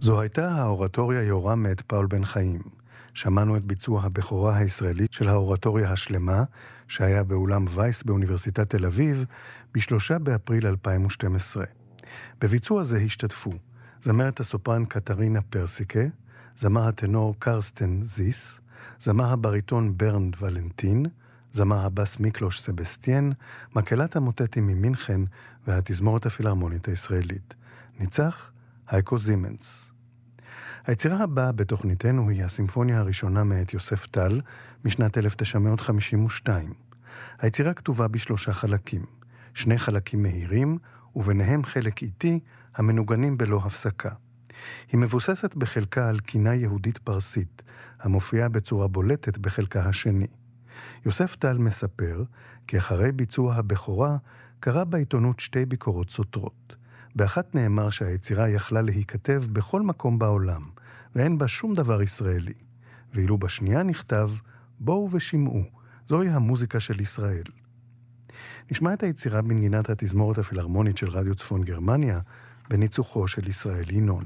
זו הייתה האורטוריה יורם מאת פאול בן חיים. שמענו את ביצוע הבכורה הישראלית של האורטוריה השלמה, שהיה באולם וייס באוניברסיטת תל אביב, ב-3 באפריל 2012. בביצוע זה השתתפו זמרת הסופרן קטרינה פרסיקה, זמר הטנור קרסטן זיס, זמר הבריטון ברנד ולנטין, זמר הבס מיקלוש סבסטיאן, מקהלת המוטטים ממינכן והתזמורת הפילהרמונית הישראלית. ניצח הייקו זימנס. היצירה הבאה בתוכניתנו היא הסימפוניה הראשונה מאת יוסף טל, משנת 1952. היצירה כתובה בשלושה חלקים, שני חלקים מהירים, וביניהם חלק איטי, המנוגנים בלא הפסקה. היא מבוססת בחלקה על קינה יהודית פרסית, המופיעה בצורה בולטת בחלקה השני. יוסף טל מספר כי אחרי ביצוע הבכורה קרא בעיתונות שתי ביקורות סותרות. באחת נאמר שהיצירה יכלה להיכתב בכל מקום בעולם, ואין בה שום דבר ישראלי. ואילו בשנייה נכתב, בואו ושמעו, זוהי המוזיקה של ישראל. נשמע את היצירה בנגינת התזמורת הפילהרמונית של רדיו צפון גרמניה, בניצוחו של ישראל ינון.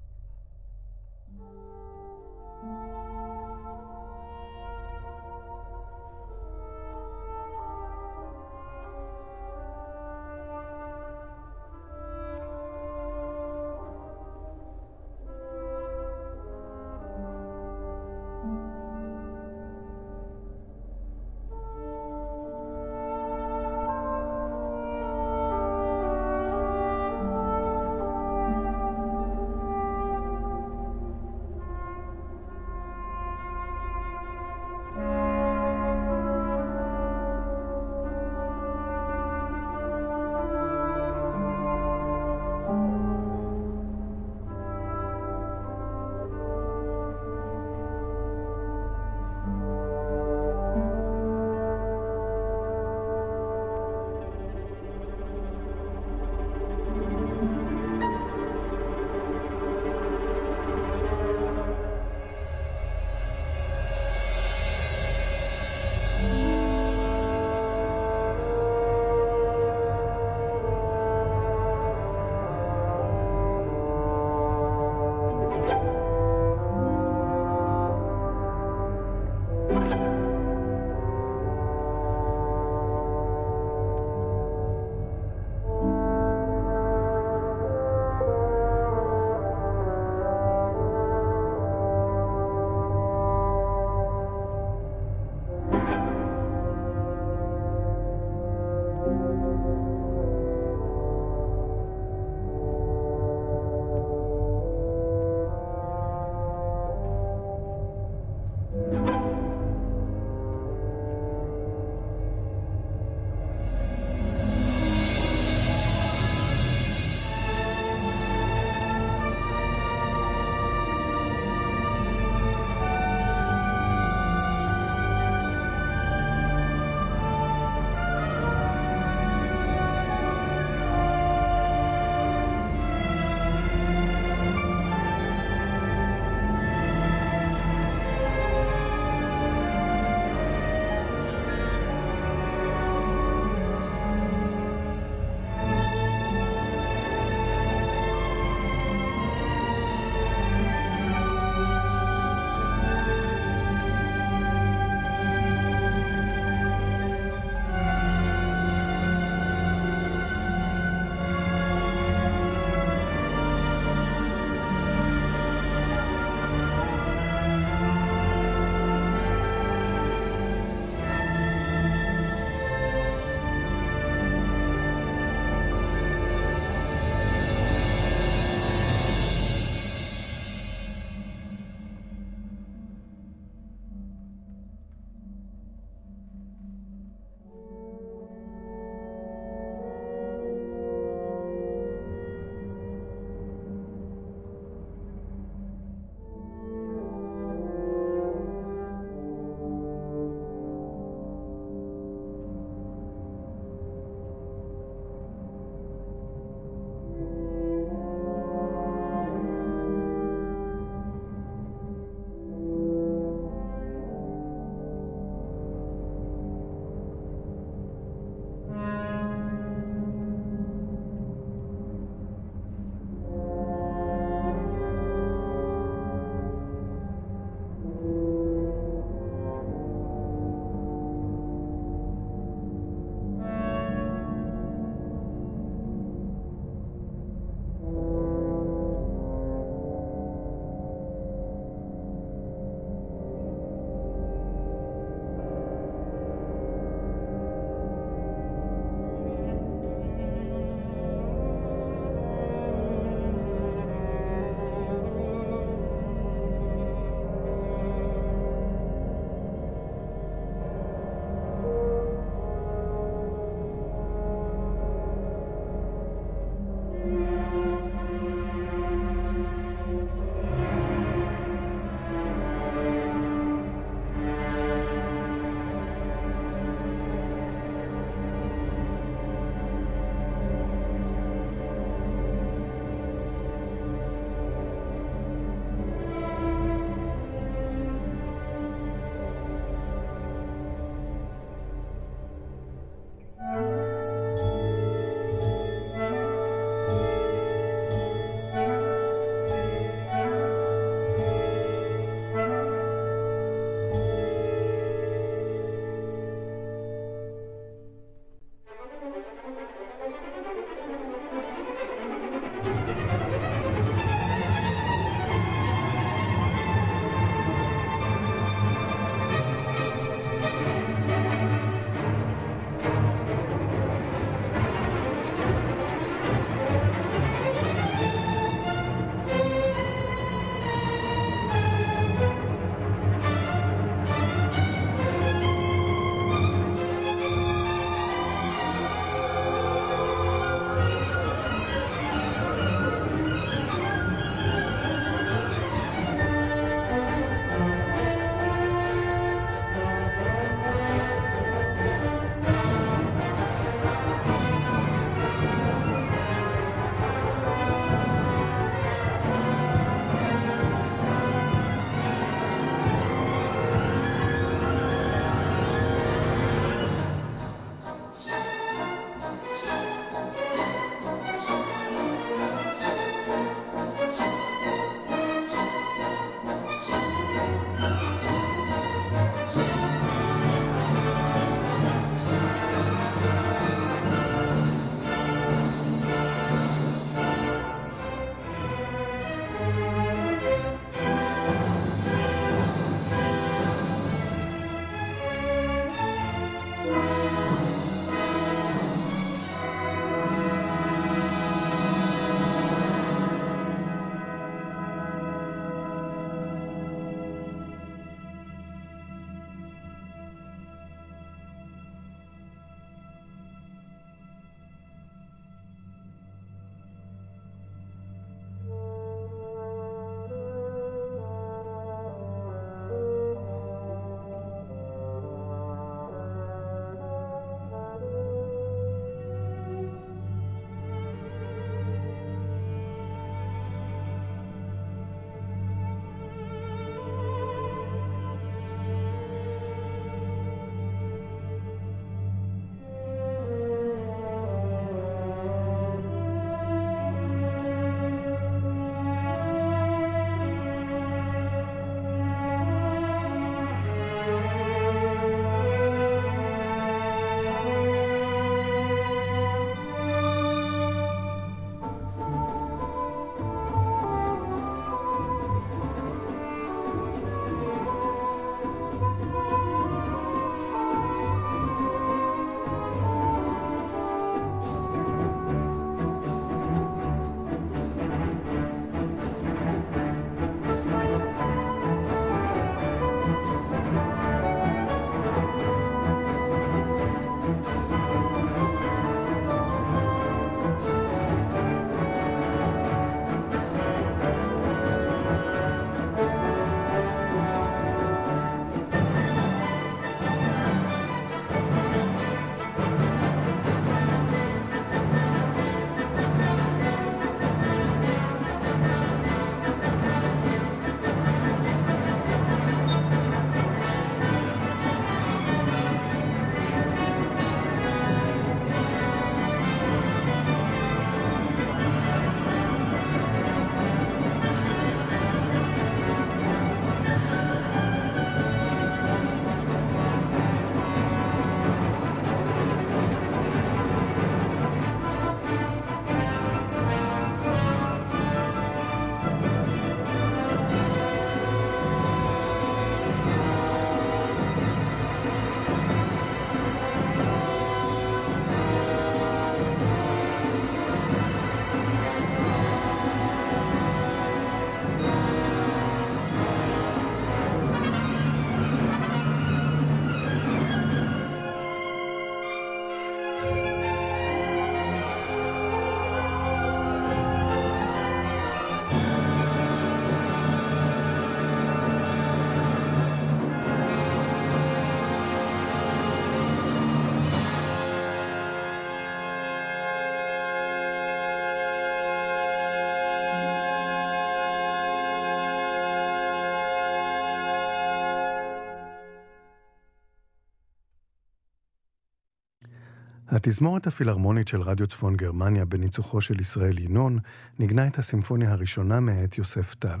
התזמורת הפילהרמונית של רדיו צפון גרמניה בניצוחו של ישראל ינון ניגנה את הסימפוניה הראשונה מאת יוסף טל.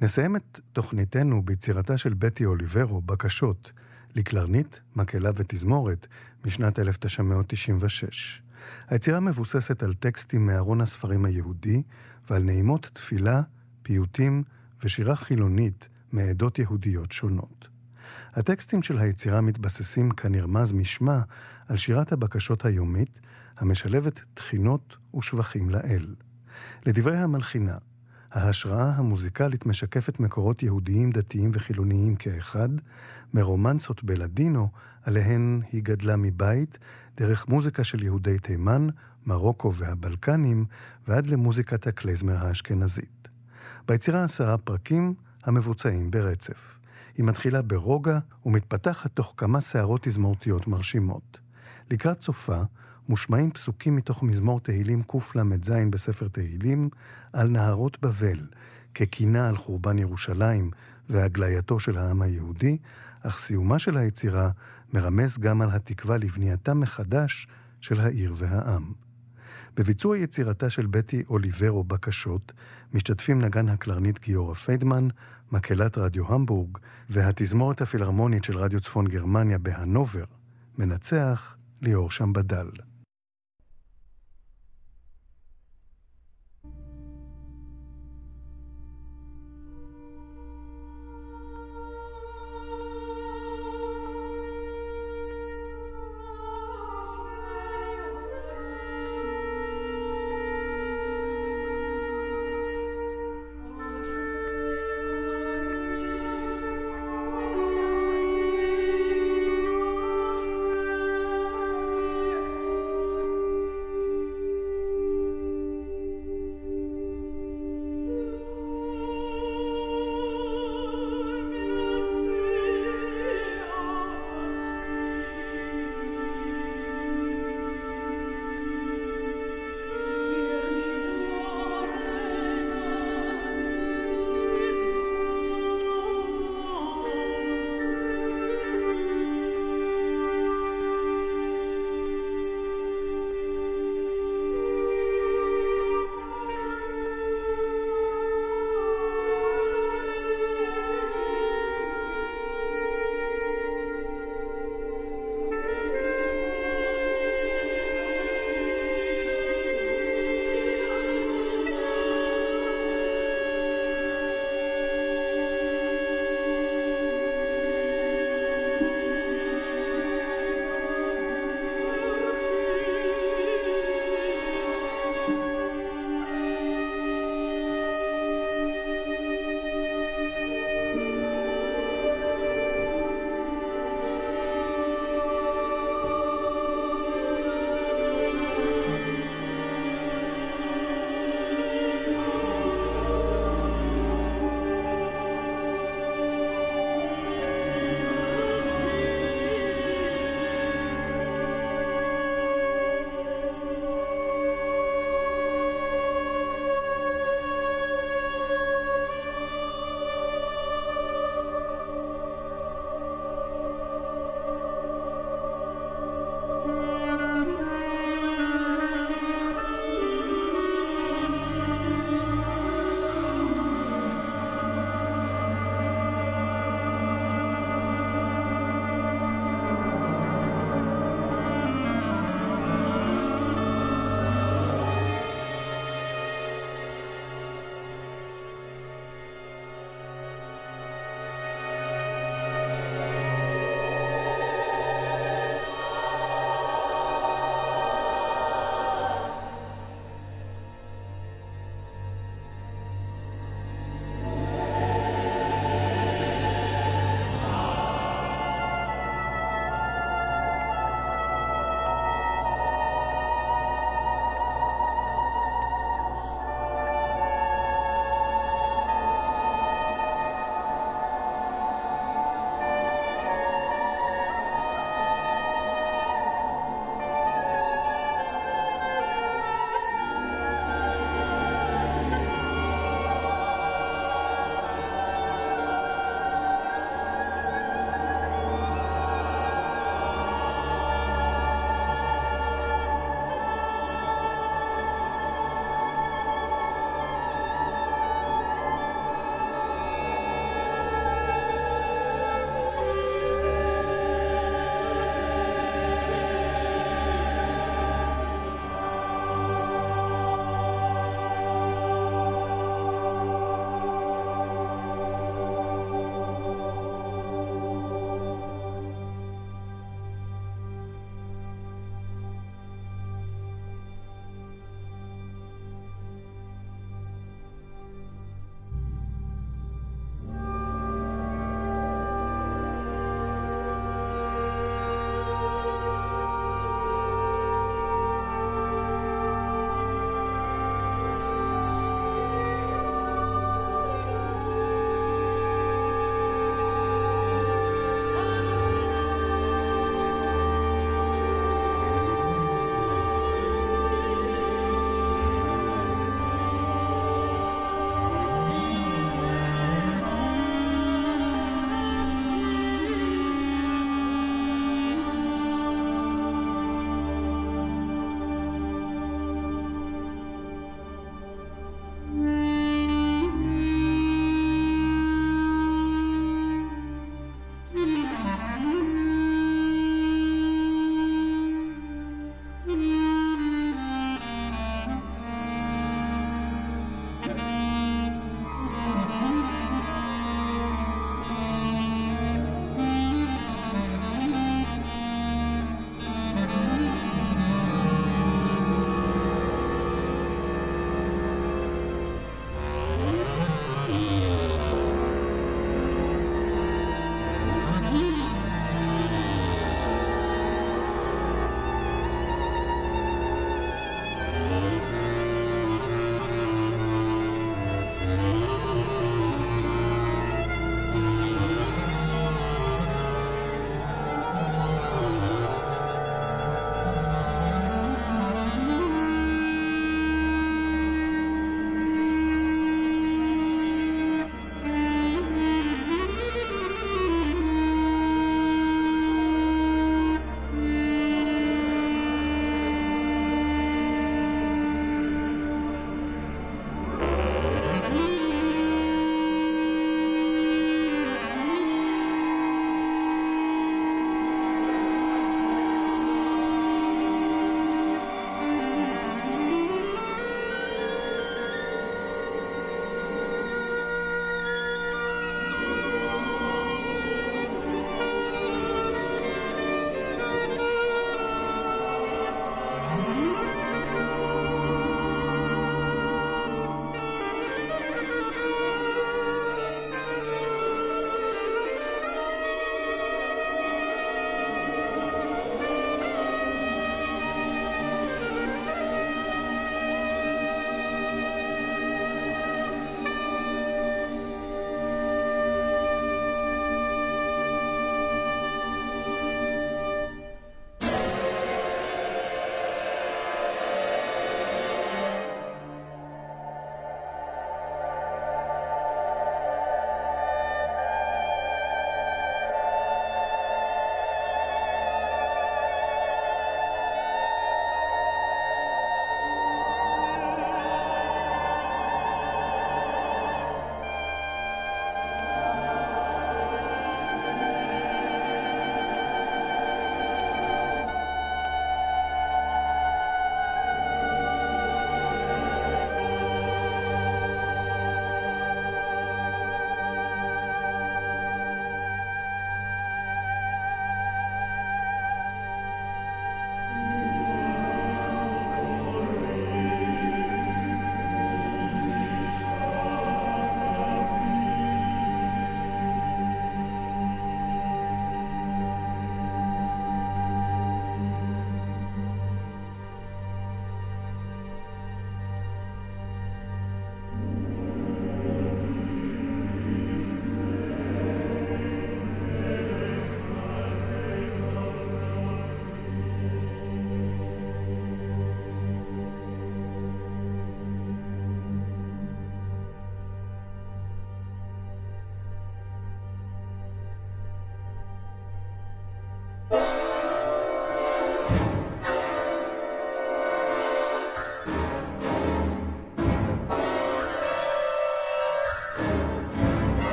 נסיים את תוכניתנו ביצירתה של בטי אוליברו, בקשות, לקלרנית, מקהלה ותזמורת, משנת 1996. היצירה מבוססת על טקסטים מארון הספרים היהודי ועל נעימות תפילה, פיוטים ושירה חילונית מעדות יהודיות שונות. הטקסטים של היצירה מתבססים כנרמז משמה על שירת הבקשות היומית, המשלבת תחינות ושבחים לאל. לדברי המלחינה, ההשראה המוזיקלית משקפת מקורות יהודיים, דתיים וחילוניים כאחד, מרומנסות בלדינו, עליהן היא גדלה מבית, דרך מוזיקה של יהודי תימן, מרוקו והבלקנים, ועד למוזיקת הקלייזמר האשכנזית. ביצירה עשרה פרקים המבוצעים ברצף. היא מתחילה ברוגע ומתפתחת תוך כמה סערות תזמורתיות מרשימות. לקראת סופה מושמעים פסוקים מתוך מזמור תהילים קל"ז בספר תהילים על נהרות בבל, כקינה על חורבן ירושלים והגלייתו של העם היהודי, אך סיומה של היצירה מרמז גם על התקווה לבנייתה מחדש של העיר והעם. בביצוע יצירתה של בטי אוליברו בקשות, משתתפים נגן הקלרנית גיורא פיידמן, מקהלת רדיו המבורג והתזמורת הפילהרמונית של רדיו צפון גרמניה בהנובר, מנצח ליאור שמבדל.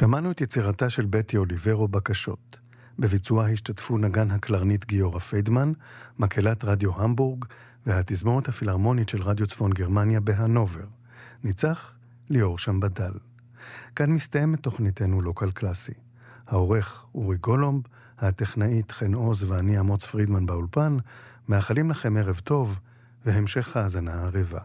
שמענו את יצירתה של בטי אוליברו בקשות. בביצועה השתתפו נגן הקלרנית גיורא פיידמן, מקהלת רדיו המבורג והתזמורת הפילהרמונית של רדיו צפון גרמניה בהנובר. ניצח ליאור שם בדל. כאן מסתיימת תוכניתנו לוקל קלאסי. העורך אורי גולומב, הטכנאית חן עוז ואני אמוץ פרידמן באולפן, מאחלים לכם ערב טוב והמשך האזנה ערבה.